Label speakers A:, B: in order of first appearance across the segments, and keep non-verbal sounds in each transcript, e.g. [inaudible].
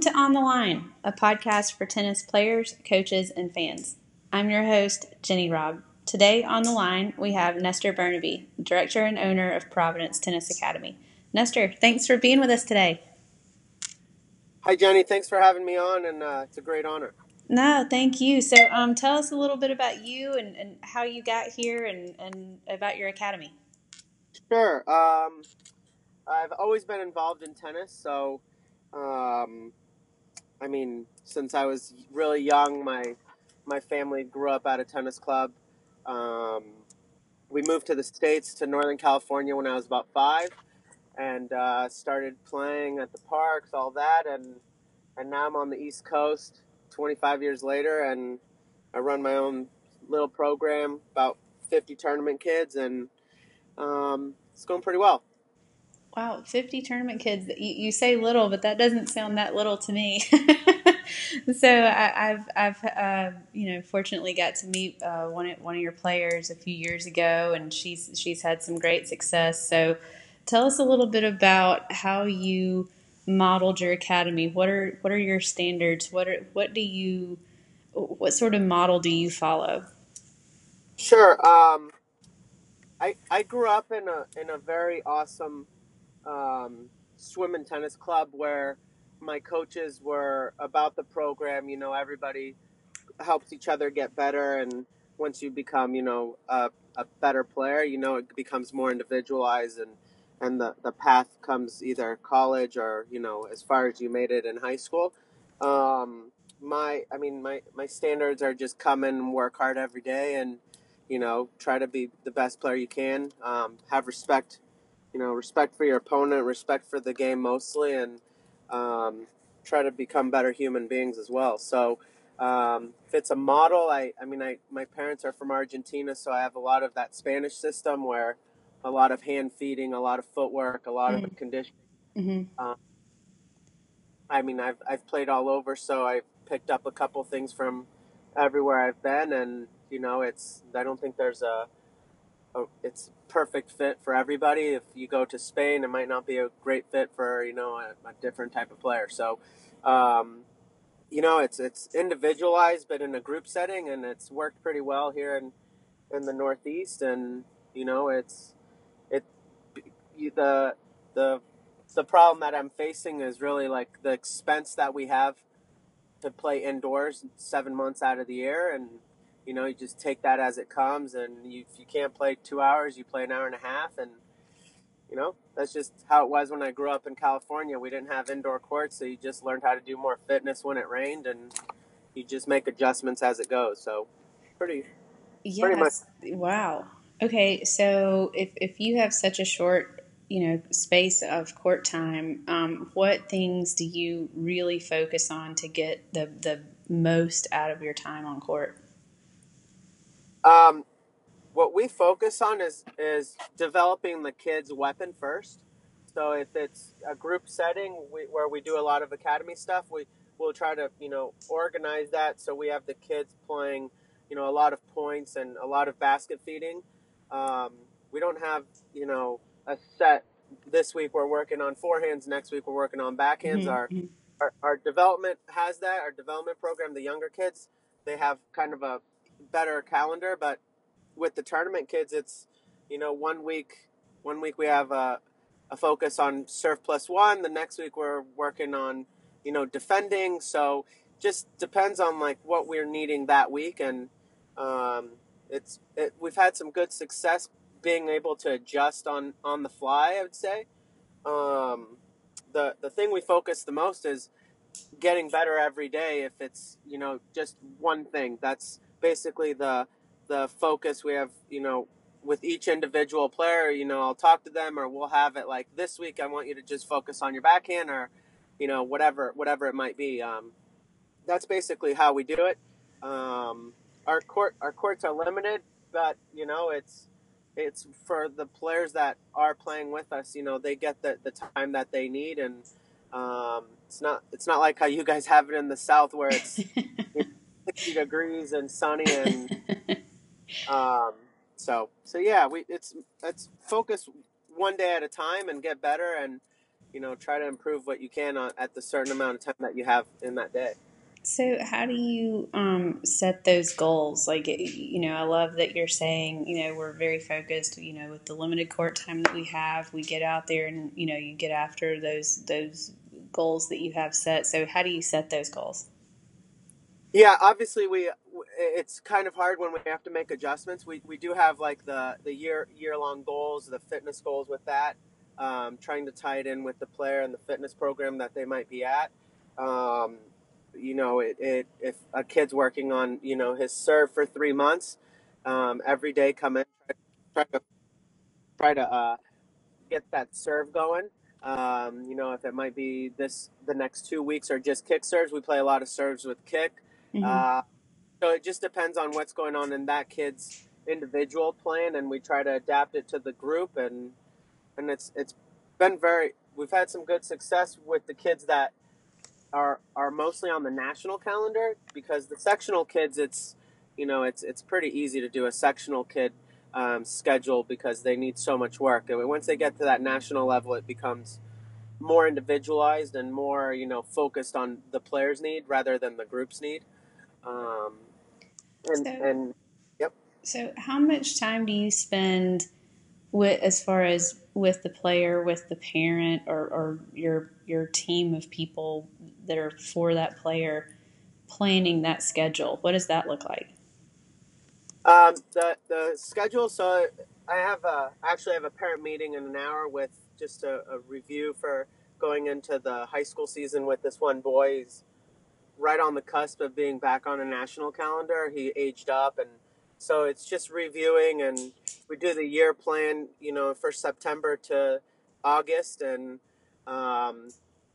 A: Welcome to On the Line, a podcast for tennis players, coaches, and fans. I'm your host, Jenny Robb. Today on the line, we have Nestor Burnaby, director and owner of Providence Tennis Academy. Nestor, thanks for being with us today.
B: Hi, Jenny. Thanks for having me on, and uh, it's a great honor.
A: No, thank you. So, um, tell us a little bit about you and, and how you got here and, and about your academy.
B: Sure. Um, I've always been involved in tennis, so um, I mean, since I was really young, my my family grew up at a tennis club. Um, we moved to the states to Northern California when I was about five, and uh, started playing at the parks, all that, and and now I'm on the East Coast, 25 years later, and I run my own little program, about 50 tournament kids, and um, it's going pretty well.
A: Wow, 50 tournament kids. You, you say little, but that doesn't sound that little to me. [laughs] so I, have I've uh, you know fortunately got to meet uh, one of, one of your players a few years ago, and she's she's had some great success. So tell us a little bit about how you modeled your academy. What are what are your standards? What are what do you what sort of model do you follow?
B: Sure. Um, I I grew up in a in a very awesome um, swim and tennis club where my coaches were about the program. You know, everybody helps each other get better, and once you become, you know, a, a better player, you know, it becomes more individualized, and and the the path comes either college or you know, as far as you made it in high school. Um, my, I mean, my my standards are just come and work hard every day, and you know, try to be the best player you can. Um, have respect you know, respect for your opponent, respect for the game mostly, and um, try to become better human beings as well. So, um, if it's a model, I, I mean, I, my parents are from Argentina, so I have a lot of that Spanish system where a lot of hand feeding, a lot of footwork, a lot mm-hmm. of conditioning. Mm-hmm. Um, I mean, I've, I've played all over, so I've picked up a couple things from everywhere I've been, and you know, it's I don't think there's a a, it's perfect fit for everybody. If you go to Spain, it might not be a great fit for you know a, a different type of player. So, um, you know, it's it's individualized, but in a group setting, and it's worked pretty well here in in the Northeast. And you know, it's it the the the problem that I'm facing is really like the expense that we have to play indoors seven months out of the year and you know, you just take that as it comes, and you, if you can't play two hours, you play an hour and a half, and you know, that's just how it was when I grew up in California. We didn't have indoor courts, so you just learned how to do more fitness when it rained, and you just make adjustments as it goes. So, pretty,
A: yes. pretty much. Wow. Okay, so if if you have such a short, you know, space of court time, um, what things do you really focus on to get the the most out of your time on court?
B: Um, what we focus on is is developing the kids' weapon first. So if it's a group setting we, where we do a lot of academy stuff, we will try to you know organize that so we have the kids playing you know a lot of points and a lot of basket feeding. Um, we don't have you know a set. This week we're working on forehands. Next week we're working on backhands. Mm-hmm. Our, our our development has that. Our development program, the younger kids, they have kind of a better calendar, but with the tournament kids, it's you know one week one week we have a, a focus on serve plus one. The next week we're working on you know defending. So just depends on like what we're needing that week, and um, it's it, we've had some good success being able to adjust on on the fly. I would say. Um, the the thing we focus the most is getting better every day. If it's you know just one thing, that's basically the the focus we have. You know, with each individual player, you know, I'll talk to them, or we'll have it like this week. I want you to just focus on your backhand, or you know, whatever whatever it might be. Um, that's basically how we do it. Um, our court our courts are limited, but you know, it's it's for the players that are playing with us. You know, they get the, the time that they need, and um, it's not it's not like how you guys have it in the South where it's [laughs] 60 degrees and sunny [laughs] and um, so so yeah we it's it's focus one day at a time and get better and you know, try to improve what you can on, at the certain amount of time that you have in that day.
A: So, how do you um, set those goals? Like, you know, I love that you're saying, you know, we're very focused. You know, with the limited court time that we have, we get out there and you know, you get after those those goals that you have set. So, how do you set those goals?
B: Yeah, obviously, we it's kind of hard when we have to make adjustments. We we do have like the the year year long goals, the fitness goals with that, um, trying to tie it in with the player and the fitness program that they might be at. Um, you know, it, it if a kid's working on you know his serve for three months, um, every day come in try, to try to uh, get that serve going. Um, you know, if it might be this the next two weeks or just kick serves, we play a lot of serves with kick. Mm-hmm. Uh, so it just depends on what's going on in that kid's individual plan, and we try to adapt it to the group. and And it's it's been very. We've had some good success with the kids that are are mostly on the national calendar because the sectional kids it's you know it's it's pretty easy to do a sectional kid um, schedule because they need so much work and once they get to that national level it becomes more individualized and more you know focused on the player's need rather than the group's need um, and, so, and yep
A: so how much time do you spend with as far as with the player with the parent or, or your your team of people that are for that player planning that schedule? What does that look like?
B: Um, the the schedule. So I have a, actually have a parent meeting in an hour with just a, a review for going into the high school season with this one boy. He's right on the cusp of being back on a national calendar. He aged up, and so it's just reviewing. And we do the year plan, you know, for September to August, and um,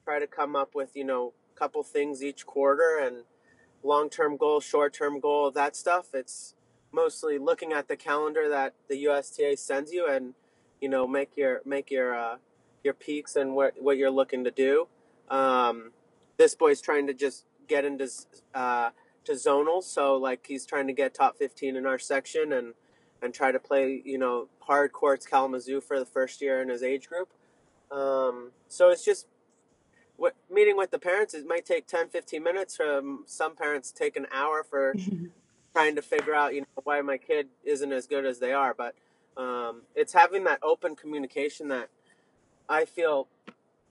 B: try to come up with you know a couple things each quarter and long term goal, short term goal, that stuff. It's mostly looking at the calendar that the USTA sends you and you know make your make your uh, your peaks and what what you're looking to do. Um, this boy's trying to just get into uh, to zonal, so like he's trying to get top 15 in our section and and try to play you know hard courts Kalamazoo for the first year in his age group. Um, so it's just what, meeting with the parents it might take 10 15 minutes from some parents take an hour for [laughs] trying to figure out you know why my kid isn't as good as they are but um, it's having that open communication that i feel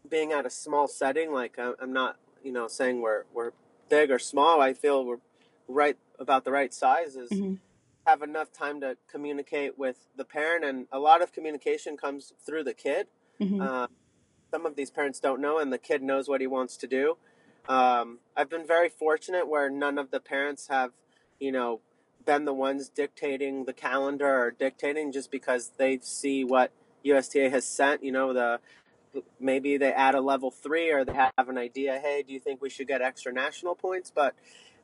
B: being at a small setting like i'm not you know saying we're we're big or small i feel we're right about the right size is mm-hmm. have enough time to communicate with the parent and a lot of communication comes through the kid mm-hmm. uh, some of these parents don't know, and the kid knows what he wants to do. Um, I've been very fortunate where none of the parents have, you know, been the ones dictating the calendar or dictating just because they see what USTA has sent. You know, the maybe they add a level three or they have an idea. Hey, do you think we should get extra national points? But,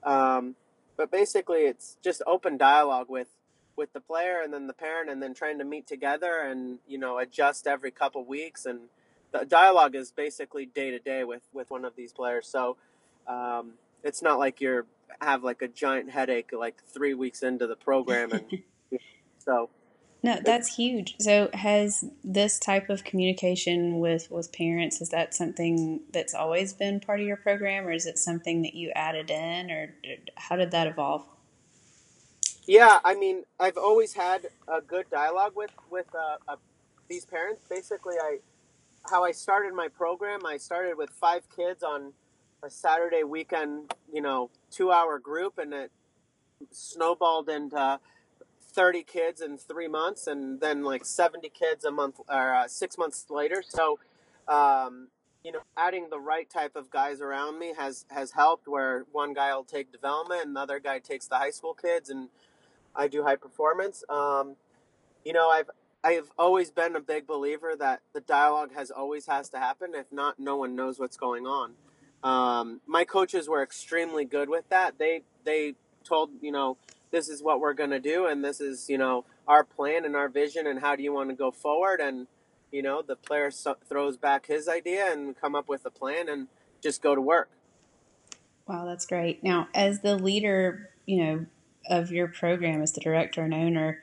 B: um, but basically, it's just open dialogue with with the player and then the parent, and then trying to meet together and you know adjust every couple weeks and the dialogue is basically day to day with with one of these players. So um, it's not like you're have like a giant headache like three weeks into the program, and [laughs] so.
A: No, that's huge. So, has this type of communication with with parents is that something that's always been part of your program, or is it something that you added in, or how did that evolve?
B: Yeah, I mean, I've always had a good dialogue with with uh, uh, these parents. Basically, I how I started my program. I started with five kids on a Saturday weekend, you know, two hour group, and it snowballed into 30 kids in three months, and then like 70 kids a month or uh, six months later. So, um, you know, adding the right type of guys around me has has helped. Where one guy will take development, and another guy takes the high school kids, and I do high performance. Um, you know, I've I've always been a big believer that the dialogue has always has to happen. If not, no one knows what's going on. Um, my coaches were extremely good with that. They they told you know this is what we're gonna do, and this is you know our plan and our vision, and how do you want to go forward? And you know the player so- throws back his idea and come up with a plan and just go to work.
A: Wow, that's great. Now, as the leader, you know, of your program, as the director and owner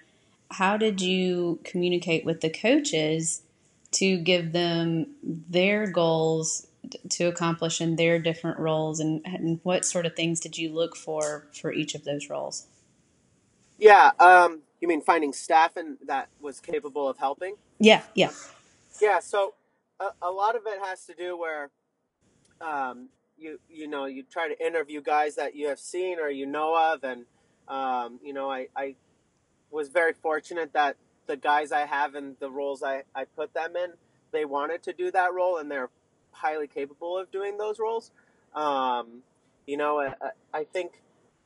A: how did you communicate with the coaches to give them their goals to accomplish in their different roles and, and what sort of things did you look for for each of those roles
B: Yeah, um, you mean finding staff and that was capable of helping?
A: yeah yeah
B: Yeah, so a, a lot of it has to do where um, you you know you try to interview guys that you have seen or you know of, and um, you know I, I was very fortunate that the guys I have and the roles I, I put them in, they wanted to do that role and they're highly capable of doing those roles. Um, you know, I, I think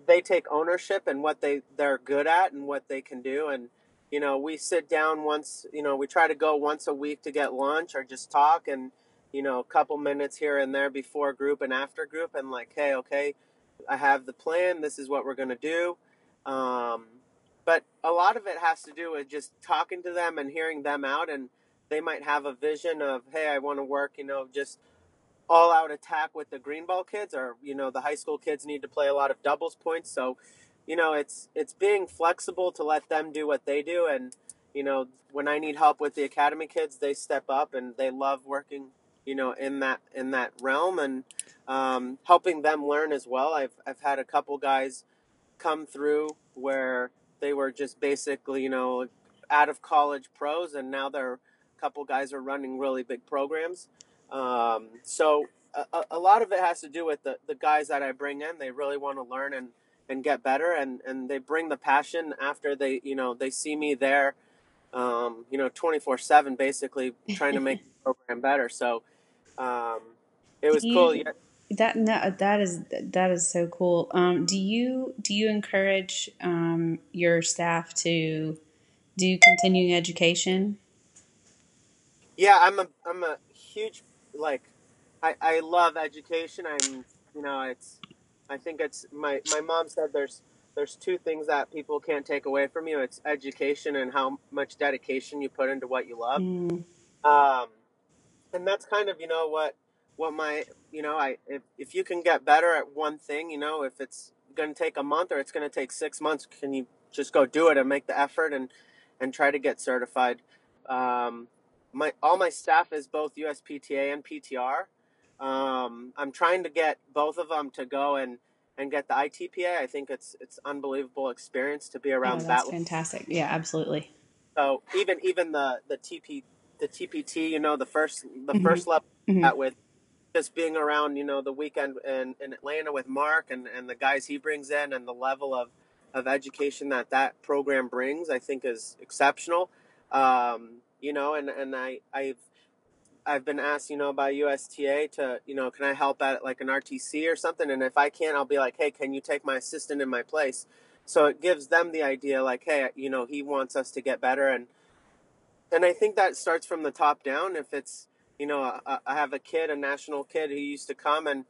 B: they take ownership and what they they're good at and what they can do. And you know we sit down once you know we try to go once a week to get lunch or just talk and you know a couple minutes here and there before group and after group and like hey okay i have the plan. This is what we're going to do. Um, but a lot of it has to do with just talking to them and hearing them out. And they might have a vision of hey i want to work you know just all out attack with the green ball kids or you know the high school kids need to play a lot of doubles points. So you know it's it's being flexible to let them do what they do. And you know when i need help with the academy kids they step up and they love working you know in that in that realm and um, helping them learn as well. I've i've had a couple guys come through where they were just basically you know out of college pros and now they're a couple guys are running really big programs um, so a, a- lot of it has to do with the, the guys that I bring in. They really want to learn and, and get better, and, and they bring the passion after they you know they see me there, um, you know twenty four seven basically trying to make [laughs] the program better. So um, it was cool. Yeah,
A: that no, that is that is so cool um, do you do you encourage um, your staff to do continuing education
B: yeah. I'm a I'm a huge like I, I love education. I'm you know it's I think it's my my mom said there's there's two things that people can't take away from you. It's education and how much dedication you put into what you love.
A: mm,
B: Um, and that's kind of you know what what my you know I if, if you can get better at one thing, you know if it's going to take a month or it's going to take six months, can you just go do it and make the effort and and try to get certified? Um, my all my staff is both USPTA and PTR. Um, I'm trying to get both of them to go and and get the ITPA. I think it's it's unbelievable experience to be
A: oh
B: around
A: that's
B: that.
A: fantastic yeah absolutely
B: So even even the the TP the TPT, you know, the first the
A: hmm
B: first level
A: hmm
B: that with just being around, you know, the weekend in, in Atlanta with Mark and, and the guys he brings in and the level of, of education that that program brings, I think is exceptional. Um, you know, and, and I, I've, I've been asked, you know, by USTA to, you know, can I help at like an RTC or something? And if I can't, I'll be like, hey, can you take my assistant in my place? So it gives them the idea, like, hey, you know, he wants us to get better, and and I think that starts from the top down. If it's, you know, I, have a kid, a national kid who used to come, and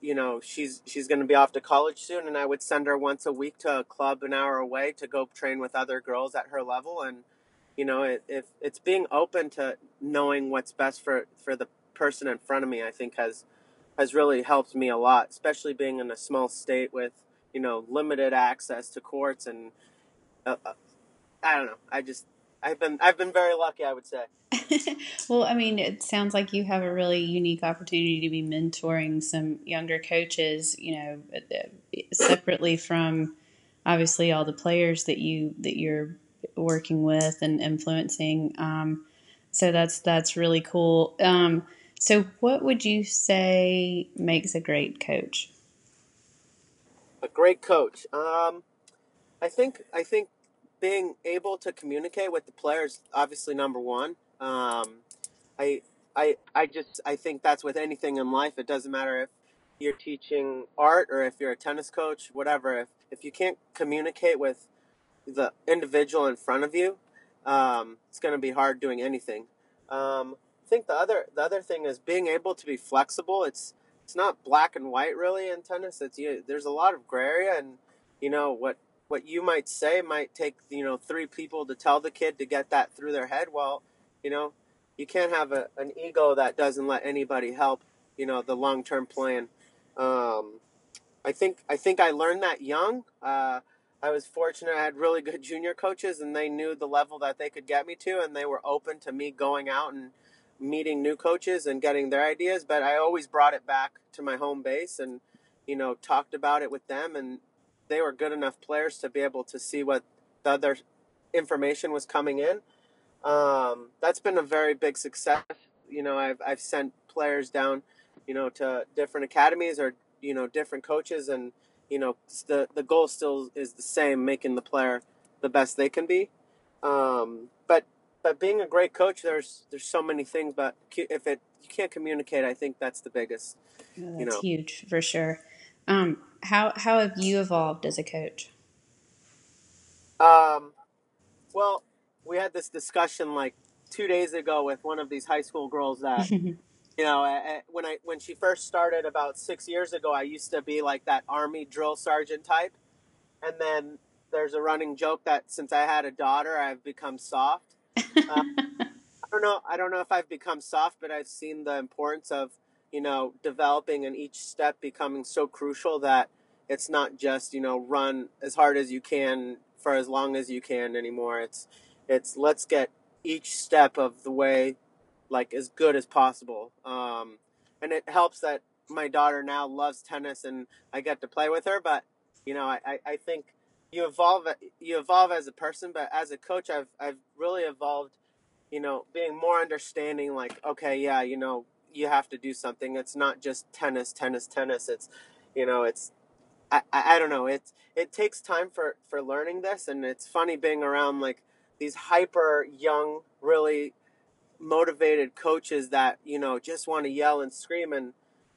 B: you know, she's she's going to be off to college soon, and I would send her once a week to a club an hour away to go train with other girls at her level, and you know, it, if it's being open to knowing what's best for for the person in front of me, I think has has really helped me a lot, especially being in a small state with you know limited access to courts and uh, uh, I don't know. I just I've been I've been very lucky, I would say. [laughs]
A: well, I mean, it sounds like you have a really unique opportunity to be mentoring some younger coaches, you know, uh, separately from obviously all the players that you that you're working with and influencing. Um, so that's that's really cool. Um, so, what would you say makes a great coach?
B: A great coach. Um, I think I think being able to communicate with the players obviously number one. Um, I I I just I think that's with anything in life. It doesn't matter if you're teaching art or if you're a tennis coach, whatever. If if you can't communicate with the individual in front of you, um, it's going to be hard doing anything. Um, I think the other the other thing is being able to be flexible. It's it's not black and white really in tennis. It's you, there's a lot of gray area, and you know what what you might say might take you know three people to tell the kid to get that through their head. Well, you know you can't have a, an ego that doesn't let anybody help. You know the long term plan. Um, I think I think I learned that young. Uh, I was fortunate; I had really good junior coaches, and they knew the level that they could get me to, and they were open to me going out and meeting new coaches and getting their ideas, but I always brought it back to my home base and you know talked about it with them, and they were good enough players to be able to see what the other information was coming in. Um, that's been a very big success. You know, I've I've sent players down, you know, to different academies or you know different coaches, and you know the the goal still is the same, making the player the best they can be. Um, but but being a great coach, there's there's so many things, but if it you can't communicate, I think that's the biggest.
A: that's you know. huge for sure. Um, how how have you evolved as a coach?
B: Um, well, we had this discussion like two days ago with one of these high school girls that [laughs] you know when I when she first started about six years ago, I used to be like that army drill sergeant type, and then there's a running joke that since I had a daughter, I've become soft. Uh, I don't know. I don't know if I've become soft, but I've seen the importance of you know developing and each step becoming so crucial that it's not just you know run as hard as you can for as long as you can anymore. It's it's let's get each step of the way like as good as possible. Um, and it helps that my daughter now loves tennis and I get to play with her. But you know, I, I think you evolve you evolve as a person, but as a coach, I've I've really evolved. You know, being more understanding. Like, okay, yeah, you know, you have to do something. It's not just tennis, tennis, tennis. It's, you know, it's I, I, I don't know. It's it takes time for for learning this, and it's funny being around like these hyper young, really motivated coaches that you know just want to yell and scream. And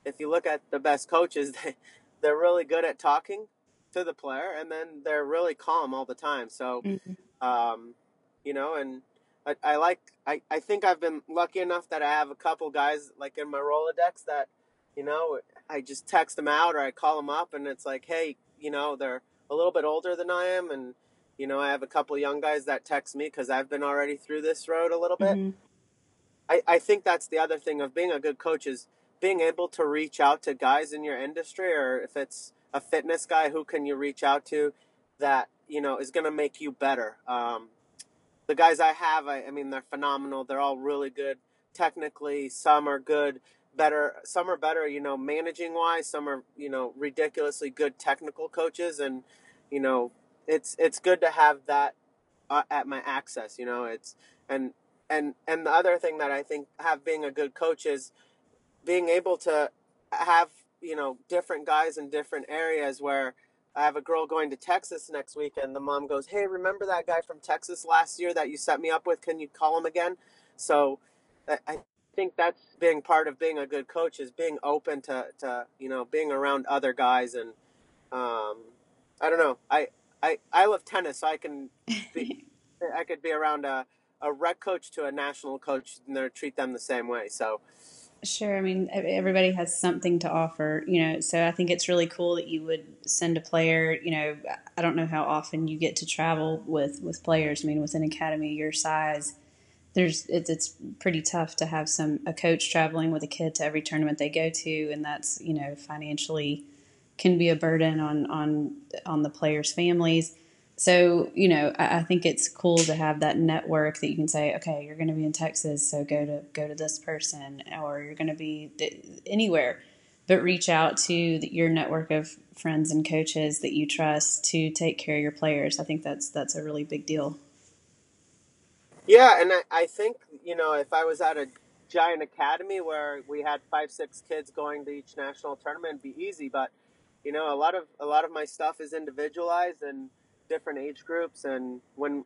B: if you look at the best coaches, [laughs] they they're really good at talking, to the player, and then they're really calm all the time. So, mm-hmm. um, you know, and I, I like I, I think I've been lucky enough that I have a couple guys like in my Rolodex that, you know, I just text them out or I call them up, and it's like, hey, you know, they're a little bit older than I am, and you know, I have a couple young guys that text me because I've been already through this road a little bit. Mm-hmm. I, I think that's the other thing of being a good coach is being able to reach out to guys in your industry or if it's a fitness guy, who can you reach out to that you know is going to make you better? Um, the guys I have, I, I mean, they're phenomenal. They're all really good technically. Some are good, better. Some are better, you know, managing wise. Some are, you know, ridiculously good technical coaches, and you know, it's it's good to have that uh, at my access. You know, it's and and and the other thing that I think have being a good coach is being able to have you know, different guys in different areas where I have a girl going to Texas next week and the mom goes, Hey, remember that guy from Texas last year that you set me up with? Can you call him again? So I think that's being part of being a good coach is being open to, to you know, being around other guys. And um, I don't know. I, I, I love tennis, so I can be, [laughs] I could be around a, a rec coach to a national coach and they treat them the same way. So,
A: Sure. I mean, everybody has something to offer, you know. So I think it's really cool that you would send a player. You know, I don't know how often you get to travel with with players. I mean, with an academy your size, there's it's it's pretty tough to have some a coach traveling with a kid to every tournament they go to, and that's you know financially can be a burden on on on the players' families so you know I, I, think it's cool to have that network that you can say okay you're going to be in texas so go to go to this person or you're going to be anywhere. But reach out to your network of friends and coaches that you trust to take care of your players. I think that's that's a really big deal.
B: Yeah and i, I think you know if i was at a giant academy where we had five six kids going to each national tournament be easy but you know a lot of a lot of my stuff is individualized and different age groups. And when,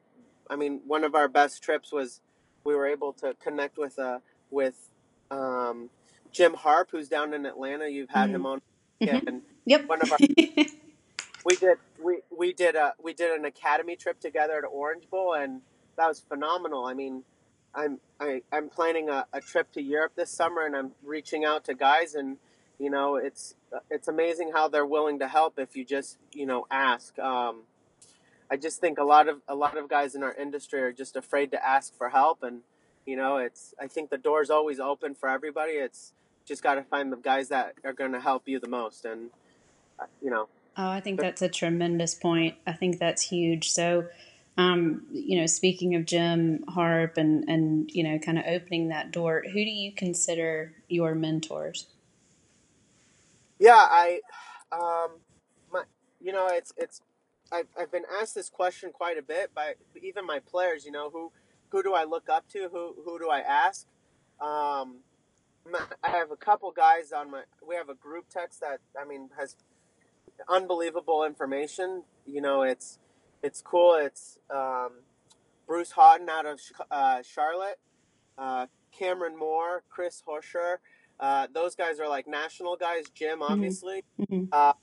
B: I mean, one of our best trips was we were able to connect with uh, with um, Jim Harp, who's down in Atlanta. You've had mm-hmm. him on. [laughs]
A: Mm-hmm. And yep.
B: One of our [laughs] we did we we did a we did an academy trip together to Orange Bowl, and that was phenomenal. I mean, I'm I, I'm planning a, a trip to Europe this summer, and I'm reaching out to guys, and you know, it's it's amazing how they're willing to help if you just you know ask. Um, I just think a lot of a lot of guys in our industry are just afraid to ask for help, and you know, it's I think the door's always open for everybody. It's just got to find the guys that are going to help you the most, and uh, you know.
A: Oh, I think that's a tremendous point. I think that's huge. So, um, you know, speaking of Jim Harp and and you know, kind of opening that door, who do you consider your mentors?
B: Yeah, I, um, my, you know, it's it's, I've I've been asked this question quite a bit by even my players. You know, who who do I look up to? Who who do I ask? Um, I have a couple guys on my. We have a group text that I mean has unbelievable information. You know, it's it's cool. It's um, Bruce Haughton out of uh, Charlotte, uh, Cameron Moore, Chris Horsher. Uh, those guys are like national guys. Jim, mm-hmm. obviously. Mm-hmm. Uh,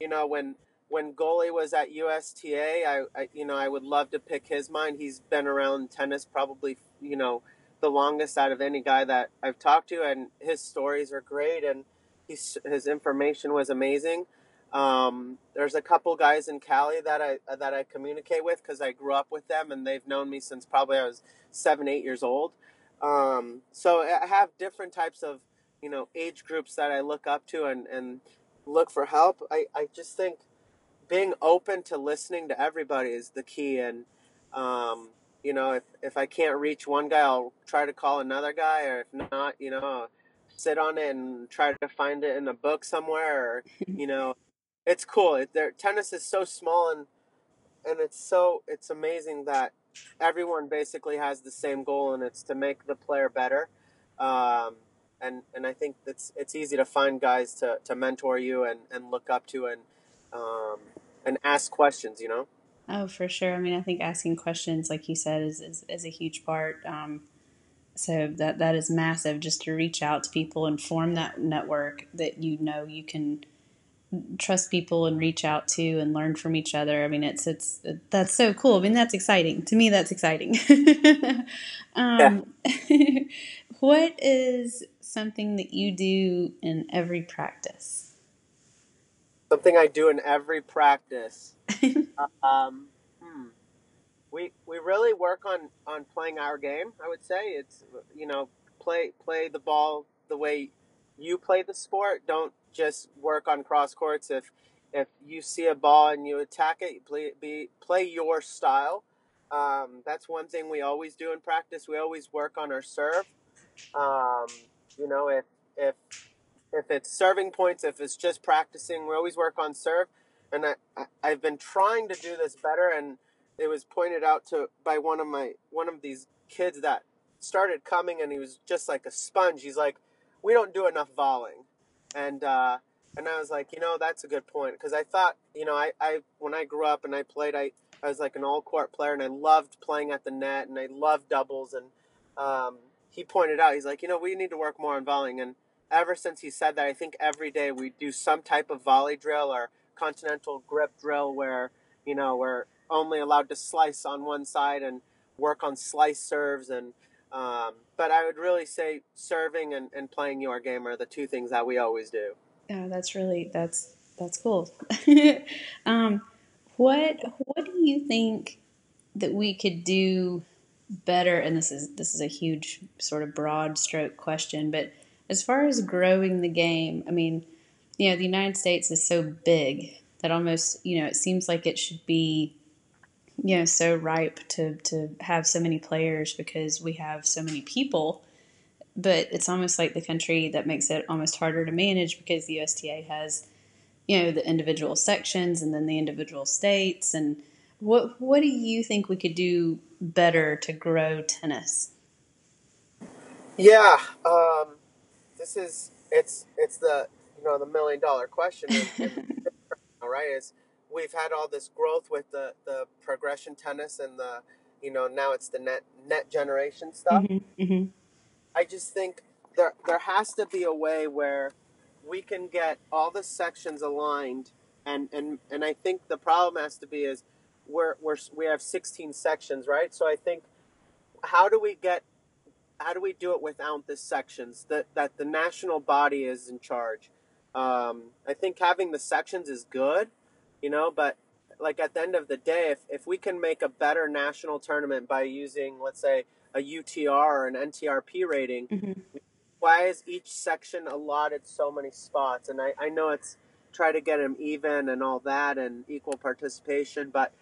B: you know, when when goalie was at USTA, I, I, you know I would love to pick his mind. He's been around tennis probably you know the longest out of any guy that I've talked to, and his stories are great, and his his information was amazing. Um, there's a couple guys in Cali that I that I communicate with because I grew up with them and they've known me since probably I was seven, eight years old. Um, so I have different types of you know age groups that I look up to and and look for help. I I just think being open to listening to everybody is the key and um, you know if if I can't reach one guy, I'll try to call another guy, or if not, you know. Sit on it and try to find it in a book somewhere, or [laughs] you know, it's cool. It, tennis is so small and and it's so it's amazing that everyone basically has the same goal and it's to make the player better. Um, and and I think it's it's easy to find guys to, to mentor you and, and look up to and um, and ask questions. You know.
A: Oh, for sure. I mean, I think asking questions, like you said, is is, is a huge part. Um, so that that is massive. Just to reach out to people and form that network that you know you can trust people and reach out to and learn from each other. I mean, it's it's that's so cool. I mean, that's exciting to me. That's exciting. [laughs] um, [laughs] what is something that you do in every practice?
B: Something I do in every practice. [laughs] um, hmm. We we really work on on playing our game. I would say it's you know play play the ball the way you play the sport. Don't just work on cross courts. If if you see a ball and you attack it, play be play your style. Um, that's one thing we always do in practice. We always work on our serve. Um, you know, if if if it's serving points, if it's just practicing, we always work on serve. And I, I I've been trying to do this better, and it was pointed out to by one of my one of these kids that started coming, and he was just like a sponge. He's like, we don't do enough volleying and uh, and I was like, you know, that's a good point because I thought, you know, I, I when I grew up and I played, I I was like an all court player and I loved playing at the net and I loved doubles and um, he pointed out, he's like, you know, we need to work more on volleying and ever since he said that, I think every day we do some type of volley drill or continental grip drill where you know we're only allowed to slice on one side and work on slice serves and um, but I would really say serving and, and playing your game are the two things that we always do.
A: Yeah, that's really that's that's cool. [laughs] um, what what do you think that we could do better? And this is this is a huge sort of broad stroke question, but as far as growing the game, I mean, you know, the United States is so big that almost you know it seems like it should be you know so ripe to to have so many players because we have so many people. But it's almost like the country that makes it almost harder to manage because the USTA has you know the individual sections and then the individual states. And what what do you think we could do better to grow tennis?
B: Yeah um, this is it's it's the you know the million dollar question [laughs] [laughs] all right is we've had all this growth with the, the progression tennis and the you know now it's the net net generation stuff. Mm-hmm, mm-hmm. I just think there there has to be a way where we can get all the sections aligned and and and I think the problem has to be is we're, we're we have 16 sections right so I think how do we get how do we do it without the sections that that the national body is in charge um, I think having the sections is good you know, but like at the end of the day, if, if we can make a better national tournament by using, let's say, a UTR or an NTRP rating, mm-hmm. why is each section allotted so many spots? And I, I know it's try to get them even and all that and equal participation, but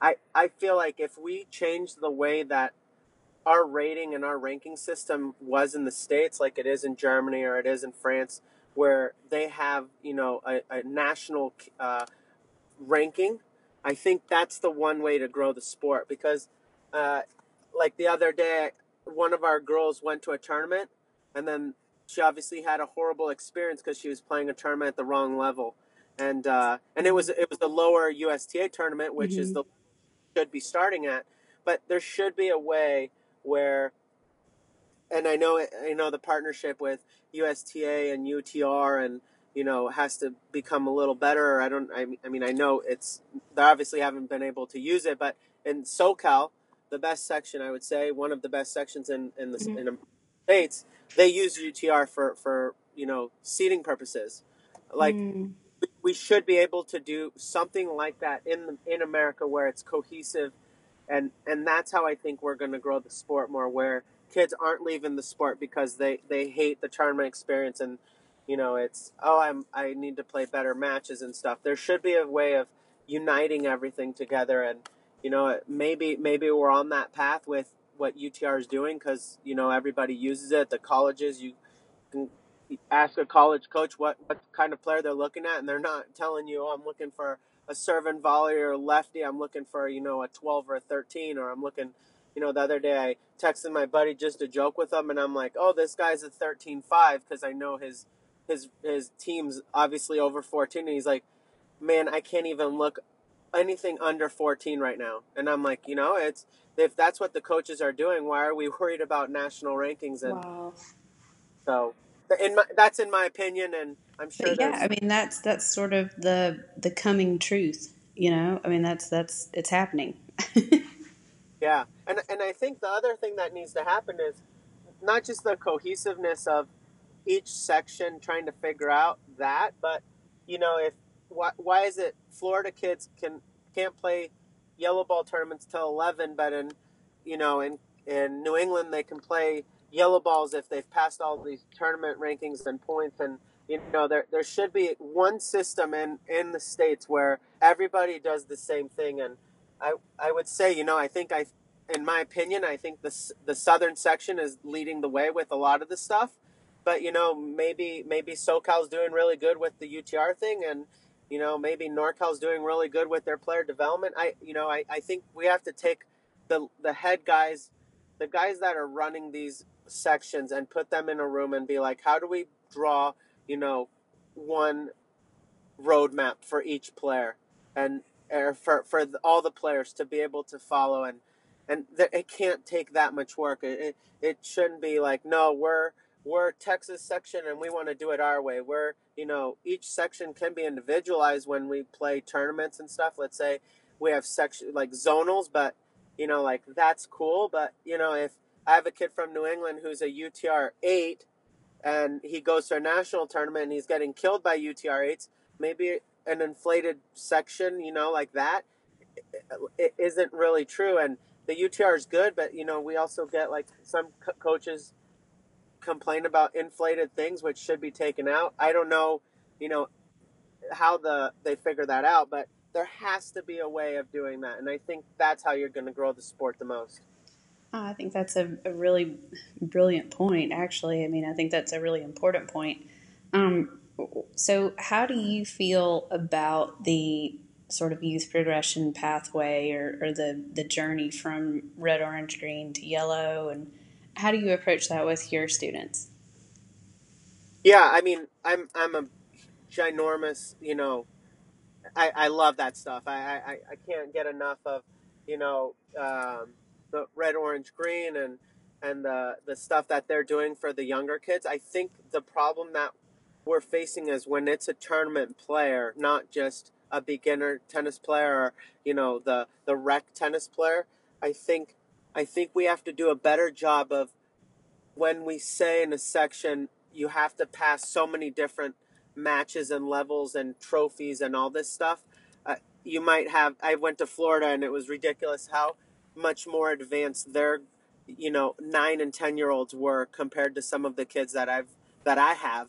B: I I feel like if we change the way that our rating and our ranking system was in the states, like it is in Germany or it is in France, where they have you know a, a national uh, ranking, I think that's the one way to grow the sport because, uh, like the other day, one of our girls went to a tournament and then she obviously had a horrible experience because she was playing a tournament at the wrong level, and uh, and it was it was the lower USTA tournament, which mm-hmm. is the should be starting at, but there should be a way where, and I know I know the partnership with USTA and UTR and you know has to become a little better. I don't. I, I mean I know it's they obviously haven't been able to use it, but in SoCal, the best section I would say one of the best sections in in the mm-hmm. in the states they use UTR for for you know seating purposes. Like mm. we should be able to do something like that in in America where it's cohesive, and and that's how I think we're going to grow the sport more. Where kids aren't leaving the sport because they they hate the tournament experience and you know it's oh I'm I need to play better matches and stuff. There should be a way of uniting everything together and you know maybe maybe we're on that path with what UTR is doing because you know everybody uses it. The colleges, you can ask a college coach what what kind of player they're looking at, and they're not telling you, "Oh, I'm looking for a serving volley or lefty. I'm looking for you know a 12 or a 13, or I'm looking." You know, the other day I texted my buddy just to joke with him, and I'm like, "Oh, this guy's a 13-5 because I know his his his team's obviously over 14." And he's like, "Man, I can't even look anything under 14 right now." And I'm like, "You know, it's if that's what the coaches are doing, why are we [laughs] worried about national rankings? And wow. so, in my, that's in my opinion, and I'm sure.
A: Yeah, I mean that's that's sort of the the coming truth. You know, I mean that's that's it's happening. [laughs]
B: yeah, and and I think the other thing that needs to happen is not just the cohesiveness of each section trying to figure out that, but you know, if why, why is it Florida kids can can't play yellow ball tournaments till 11, but in, you know, in, in New England, they can play yellow balls if they've passed all these tournament rankings and points. And, you know, there, there should be one system in, in the States where everybody does the same thing. And I, I would say, you know, I think I, in my opinion, I think the, the Southern section is leading the way with a lot of the stuff. But, you know, maybe, maybe SoCal's doing really good with the UTR thing and, you know, maybe NorCal's doing really good with their player development. I, you know, I, I think we have to take the the head guys, the guys that are running these sections, and put them in a room and be like, how do we draw, you know, one roadmap for each player, and or for for all the players to be able to follow and and it can't take that much work. It, it, it shouldn't be like, no, we're we're Texas section and we want to do it our way. We're, you know, each section can be individualized when we play tournaments and stuff. Let's say we have section like zonals, but you know, like that's cool. But you know, if I have a kid from New England who's a UTR eight and he goes to a national tournament and he's getting killed by UTR eights, maybe an inflated section, you know, like that, it isn't really true. And the UTR is good, but you know, we also get like some co- coaches complain about inflated things which should be taken out. I don't know, you know, how the they figure that out, but there has to be a way of doing that, and I think that's how you're going to grow the sport the most.
A: I think that's a, a, really brilliant point. Actually, I mean, I think that's a really important point. Um, so, how do you feel about the sort of youth progression pathway or, or the the journey from red, orange, green to yellow and how do you approach that with your students?
B: Yeah, I mean, I'm I'm a ginormous, you know, I, I love that stuff. I, I, I can't get enough of, you know, um, the red, orange, green, and and the the stuff that they're doing for the younger kids. I think the problem that we're facing is when it's a tournament player, not just a beginner tennis player or you know the the rec tennis player. I think I think we have to do a better job of when we say in a section you have to pass so many different matches and levels and trophies and all this stuff. Uh, you might have. I went to Florida and it was ridiculous how much more advanced their, you know, nine and ten year olds were compared to some of the kids that I've that I have.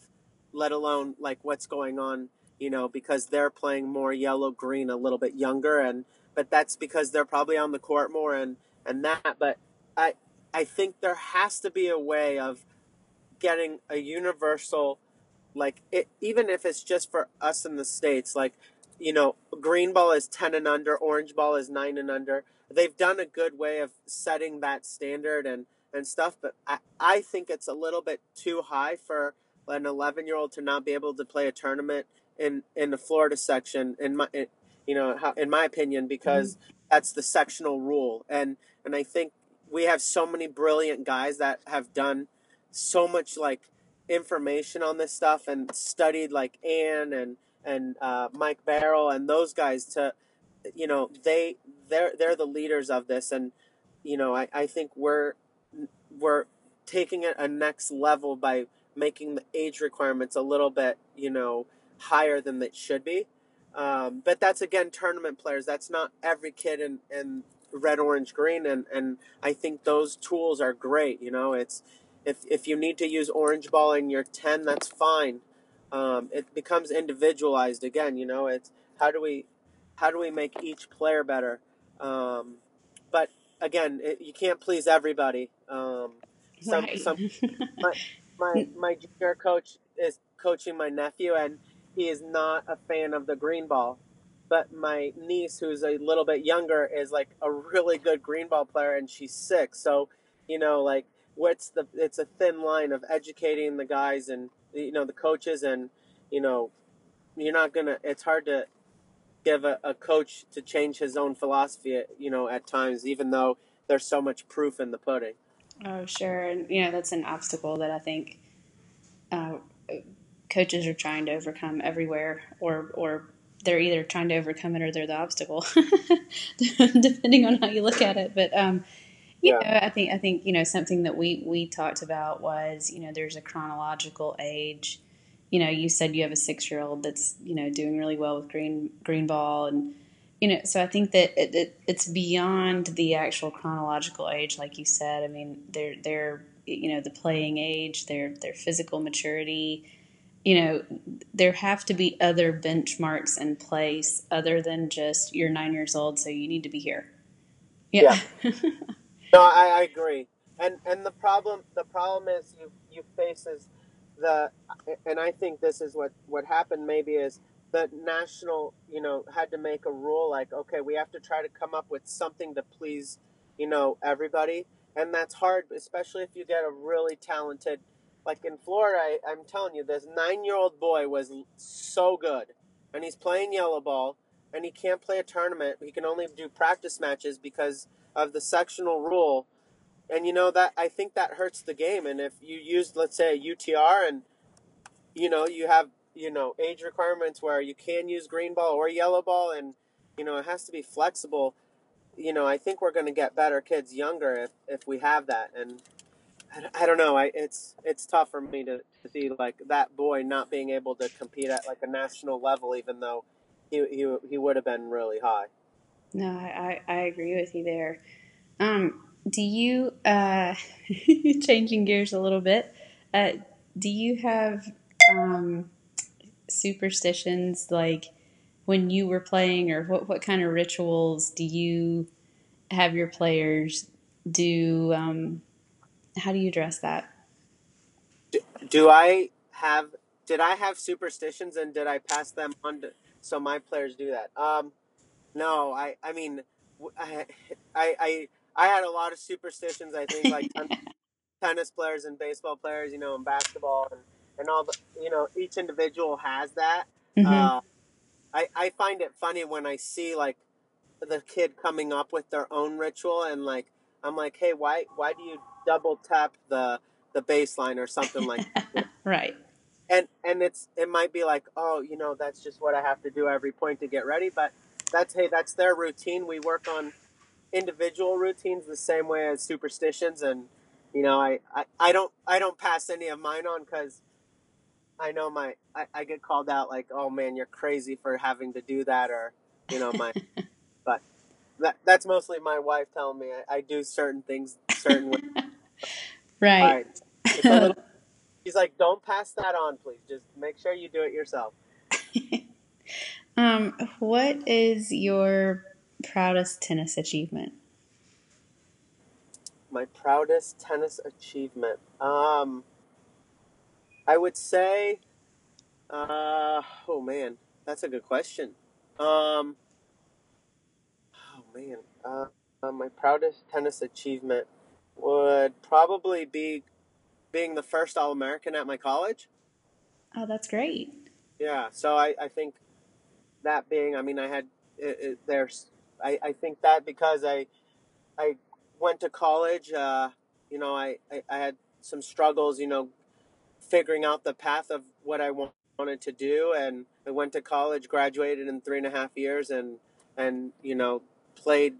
B: Let alone like what's going on, you know, because they're playing more yellow green a little bit younger and but that's because they're probably on the court more and and that. But I I think there has to be a way of getting a universal like it, even if it's just for us in the states like you know green ball is 10 and under orange ball is 9 and under they've done a good way of setting that standard and and stuff but i, I think it's a little bit too high for an 11 year old to not be able to play a tournament in in the florida section in my in, you know in my opinion because mm-hmm. that's the sectional rule and and i think we have so many brilliant guys that have done so much like information on this stuff and studied like Ann and and uh, Mike Barrell and those guys to you know they they're they're the leaders of this. And you know I, I think we're we're taking it a next level by making the age requirements a little bit you know higher than it should be. Um, but that's again tournament players. That's not every kid in, in red orange green. And, and I think those tools are great you know. It's if if you need to use orange ball in your ten, that's fine. Um, it becomes individualized again. You know, it's how do we how do we make each player better? Um, but again, it, you can't please everybody. Um, some right. some [laughs] my, my my junior coach is coaching my nephew, and he is not a fan of the green ball. But my niece, who's a little bit younger, is like a really good green ball player, and she's six. So, you know, like what's the it's a thin line of educating the guys and you know the coaches and you know you're not gonna it's hard to give a, a coach to change his own philosophy you know at times even though there's so much proof in the pudding
A: oh sure and you know that's an obstacle that i think uh, coaches are trying to overcome everywhere or or they're either trying to overcome it or they're the obstacle [laughs] depending on how you look at it but um, you yeah. know, I think I think you know something that we we talked about was you know there's a chronological age. You know, you said you have a six year old that's you know doing really well with green green ball, and you know, so I think that it, it, it's beyond the actual chronological age, like you said. I mean, they're they're you know the playing age, their their physical maturity. You know, there have to be other benchmarks in place other than just you're nine years old, so you need to be here.
B: Yeah. yeah. [laughs] No, I, I agree. And and the problem the problem is you you face is the and I think this is what what happened maybe is the national you know had to make a rule like okay we have to try to come up with something to please you know everybody and that's hard especially if you get a really talented like in Florida I, I'm telling you this nine year old boy was so good and he's playing yellow ball and he can't play a tournament he can only do practice matches because of the sectional rule. And you know that I think that hurts the game. And if you use, let's say, a UTR, and you know you have you know age requirements where you can use green ball or yellow ball, and you know it has to be flexible. You know, I think we're going to get better kids younger if, if we have that. And I, I don't know. I it's it's tough for me to, to see like that boy not being able to compete at like a national level, even though he he, he would have been really high.
A: No, I, I agree with you there. Um, do you, uh, [laughs] changing gears a little bit, uh, do you have um, superstitions like when you were playing, or what, what kind of rituals do you have your players do? Um, how do you address that?
B: Do, do I have, did I have superstitions and did I pass them on to, so my players do that? Um, no, I I mean, [laughs] I I I, had a lot of superstitions. I think like [laughs] tennis players and baseball players, you know, and basketball and and all the you know each individual has that. Mm-hmm. Uh, I I find it funny when I see like the kid coming up with their own ritual and like I'm like, hey, why why do you double tap the the baseline or something like
A: that? [laughs] right.
B: And and it's it might be like, oh, you know, that's just what I have to do every point to get ready, but that's hey, that's their routine. We work on individual routines the same way as superstitions, and you know, I I, I don't I don't pass any of mine on because I know my I, I get called out like, oh man, you're crazy for having to do that, or you know my, [laughs] but that that's mostly my wife telling me I, I do certain things certain ways. [laughs]
A: right.
B: little, she's like, don't pass that on, please. Just make sure you do it yourself. [laughs]
A: Um, what is your proudest tennis achievement?
B: My proudest tennis achievement. Um, I would say, uh, oh man, that's a good question. Um, oh man, uh, uh, my proudest tennis achievement would probably be being the first All American at my college.
A: Oh, that's great.
B: Yeah, so I, I think that being, I mean, I had it, it, there's, I, I think that because I, I went to college, uh, you know, I, I, I had some struggles, you know, figuring out the path of what I wanted to do, and I went to college, graduated in three and a half years, and and you know, played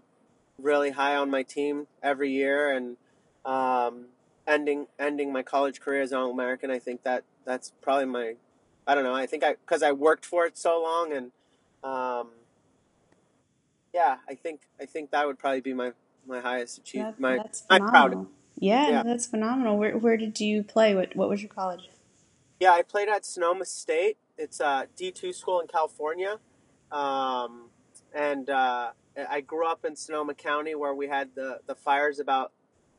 B: really high on my team every year, and um, ending ending my college career as an All American. I think that that's probably my I don't know. I think I because I worked for it so long, and um, yeah, I think I think that would probably be my my highest achievement.
A: That,
B: My
A: that's
B: my proud.
A: phenomenal. Yeah,
B: Yeah,
A: that's phenomenal. Where where did you play? What what was your college?
B: yeah. I played at Sonoma State. It's a D two school in California, um, and uh, I grew up in Sonoma County where we had the the fires about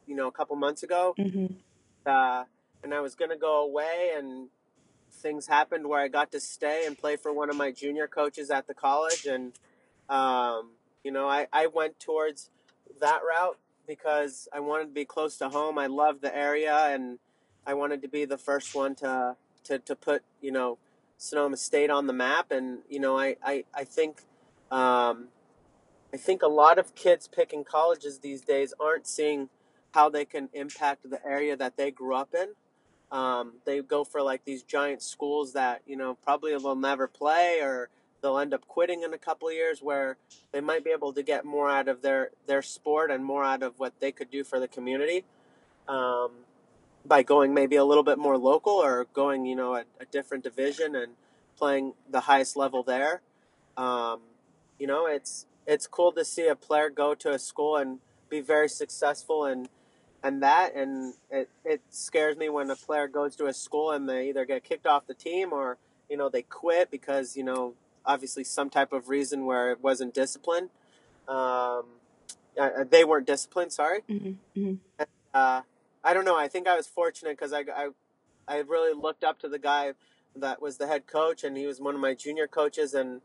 B: you know a couple months ago.
A: hmm
B: uh, and I was gonna go away, and things happened where I got to stay and play for one of my junior coaches at the college, and um, you know, I, I went towards that route because I wanted to be close to home. I loved the area, and I wanted to be the first one to to, to put you know Sonoma State on the map, and you know, I I, I think. Um, I think a lot of kids picking colleges these days aren't seeing how they can impact the area that they grew up in. Um, they go for like these giant schools that you know probably will never play or they'll end up quitting in a couple of years where they might be able to get more out of their their sport and more out of what they could do for the community um, by going maybe a little bit more local or going you know a, a different division and playing the highest level there. Um, you know it's it's cool to see a player go to a school and be very successful and and that and it, it scares me when a player goes to a school and they either get kicked off the team or you know they quit because you know obviously some type of reason where it wasn't discipline um, uh, they weren't disciplined sorry.
A: Hmm hmm
B: uh, i don't know i think i was fortunate because I, I i really looked up to the guy that was the head coach and he was one of my junior coaches and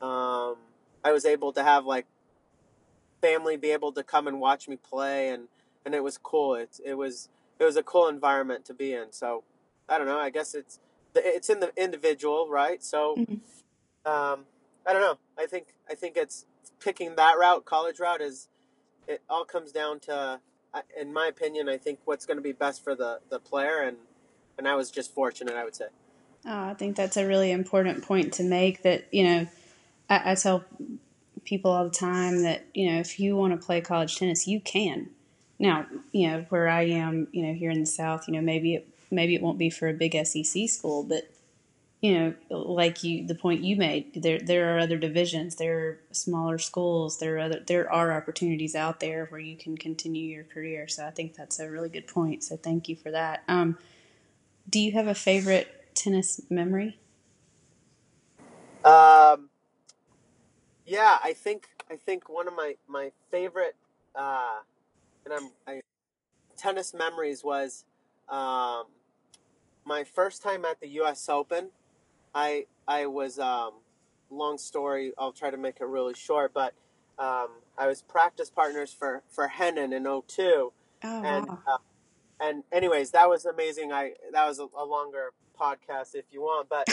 B: um, i was able to have like family be able to come and watch me play and and it was cool. It, it was it was a cool environment to be in. So i don't know i guess it's it's in the individual right? So
A: hmm
B: um, i don't know i think i think it's picking that route college route is it all comes down to in my opinion i think what's going to be best for the the player and and i was just fortunate i would say
A: Oh, I think that's a really important point to make. That you know, I, I tell people all the time that you know if you want to play college tennis, you can. Now, you know where I am, you know here in the South, you know maybe it maybe it won't be for a big SEC school, but you know like you the point you made, there there are other divisions, there are smaller schools, there are other there are opportunities out there where you can continue your career. So I think that's a really good point. So thank you for that. Um, do you have a favorite tennis memory?
B: um, yeah i think i think one of my my favorite uh, and i'm I, tennis memories was um, my first time at the U.S. Open. I I was um, long story. I'll try to make it really short, but um, I was practice partners for for Hennen in '02,
A: Oh
B: and
A: wow.
B: uh, and anyways, that was amazing. I that was a, a longer podcast if you want, but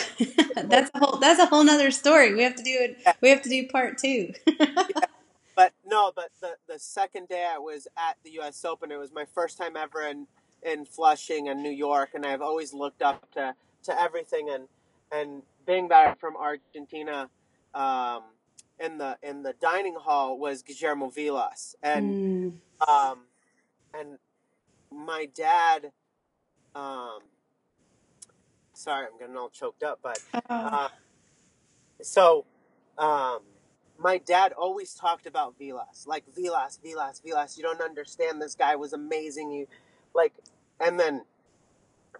B: [laughs]
A: that's a whole that's a whole nother story. We have to do it
B: yeah,
A: we have to do part two.
B: yeah. But no, but the the second day I was at the U.S. Open, it was my first time ever in in Flushing and New York, and I've always looked up to to everything. And and being back from Argentina, um, in the in the dining hall was Guillermo Vilas, and
A: mm.
B: um, and my dad. Um, sorry, I'm getting all choked up, but
A: Oh.
B: uh, so um, my dad always talked about Vilas, like Vilas, Vilas, Vilas. You don't understand. This guy was amazing. You like, and then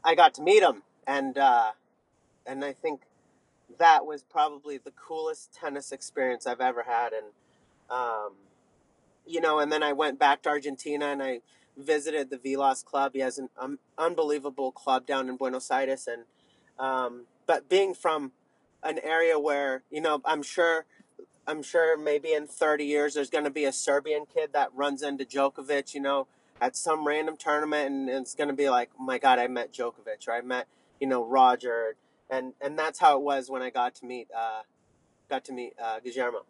B: I got to meet him, and uh, and I think that was probably the coolest tennis experience I've ever had. And um, you know, and then I went back to Argentina and I visited the Vilas Club. He has an um, unbelievable club down in Buenos Aires, and um, but being from an area where you know, I'm sure, I'm sure maybe in 30 years there's going to be a Serbian kid that runs into Djokovic, you know, at some random tournament, and it's going to be like, oh my God, I met Djokovic, or I met you know Roger, and and that's how it was when I got to meet uh, got to meet uh, Guillermo.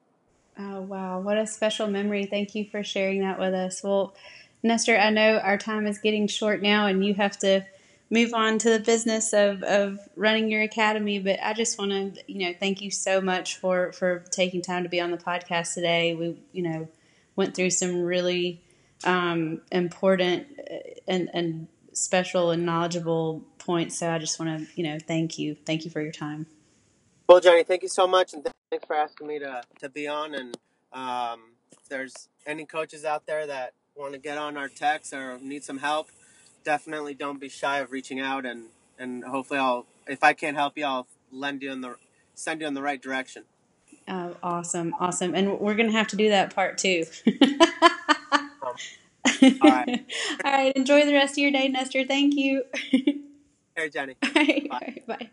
A: Oh, wow. What a special memory. Thank you for sharing that with us. Well, Nestor, I know our time is getting short now and you have to move on to the business of, of running your academy, but I just want to, you know, thank you so much for, for taking time to be on the podcast today. We, you know, went through some really um, important uh, and, and special and knowledgeable points. So I just want to, you know, thank you. Thank you for your time.
B: Well, Johnny, thank you so much, and thanks for asking me to, to be on. And um, if there's any coaches out there that want to get on our text or need some help, definitely don't be shy of reaching out. And, and hopefully, I'll if I can't help you, I'll lend you in the send you in the right direction.
A: Oh, awesome, awesome, and we're gonna have to do that part too.
B: All right, [laughs]
A: all right. Enjoy the rest of your day, Nestor. Thank you. [laughs]
B: hey, Jenny.
A: all right,
B: Bye.
A: all right, bye.